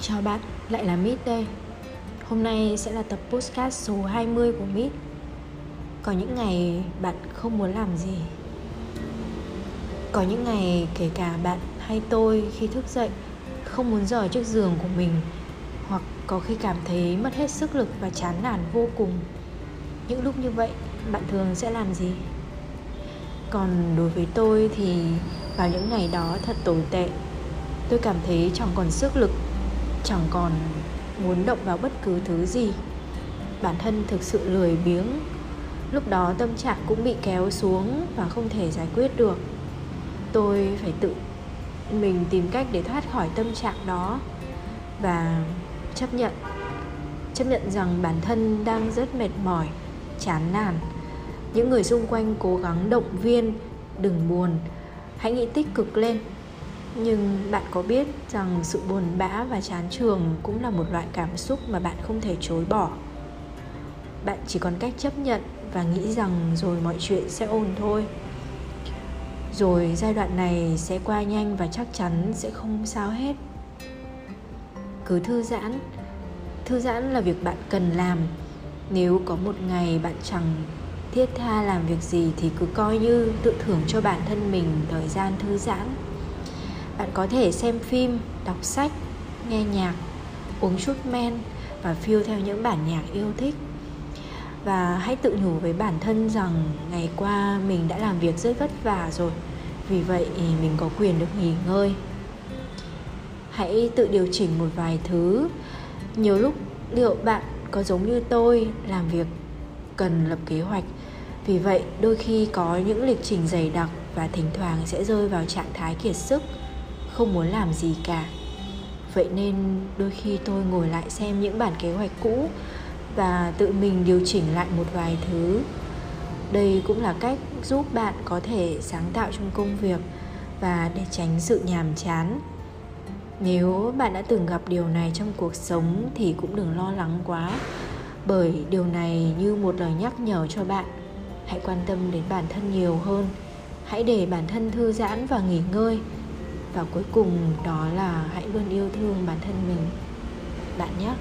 Chào bạn, lại là Mít đây Hôm nay sẽ là tập podcast số 20 của Mít Có những ngày bạn không muốn làm gì. Có những ngày kể cả bạn hay tôi khi thức dậy Không muốn rời chiếc giường của mình Hoặc có khi cảm thấy mất hết sức lực và chán nản vô cùng. Những lúc như vậy bạn thường sẽ làm gì? Còn đối với tôi thì vào những ngày đó thật tồi tệ. Tôi cảm thấy chẳng còn sức lực chẳng còn muốn động vào bất cứ thứ gì. Bản thân thực sự lười biếng. Lúc đó tâm trạng cũng bị kéo xuống và không thể giải quyết được. Tôi phải tự mình tìm cách để thoát khỏi tâm trạng đó và chấp nhận. Chấp nhận rằng bản thân đang rất mệt mỏi, chán nản. Những người xung quanh cố gắng động viên, đừng buồn. Hãy nghĩ tích cực lên nhưng bạn có biết rằng sự buồn bã và chán trường cũng là một loại cảm xúc mà bạn không thể chối bỏ? Bạn chỉ còn cách chấp nhận và nghĩ rằng rồi mọi chuyện sẽ ổn thôi. Rồi giai đoạn này sẽ qua nhanh và chắc chắn sẽ không sao hết. Cứ thư giãn. Thư giãn là việc bạn cần làm. Nếu có một ngày bạn chẳng thiết tha làm việc gì thì cứ coi như tự thưởng cho bản thân mình thời gian thư giãn bạn có thể xem phim, đọc sách, nghe nhạc, uống chút men và phiêu theo những bản nhạc yêu thích. Và hãy tự nhủ với bản thân rằng ngày qua mình đã làm việc rất vất vả rồi, vì vậy mình có quyền được nghỉ ngơi. Hãy tự điều chỉnh một vài thứ. Nhiều lúc liệu bạn có giống như tôi, làm việc cần lập kế hoạch. Vì vậy, đôi khi có những lịch trình dày đặc và thỉnh thoảng sẽ rơi vào trạng thái kiệt sức không muốn làm gì cả. Vậy nên đôi khi tôi ngồi lại xem những bản kế hoạch cũ và tự mình điều chỉnh lại một vài thứ. Đây cũng là cách giúp bạn có thể sáng tạo trong công việc và để tránh sự nhàm chán. Nếu bạn đã từng gặp điều này trong cuộc sống thì cũng đừng lo lắng quá, bởi điều này như một lời nhắc nhở cho bạn. Hãy quan tâm đến bản thân nhiều hơn. Hãy để bản thân thư giãn và nghỉ ngơi và cuối cùng đó là hãy luôn yêu thương bản thân mình. Bạn nhé.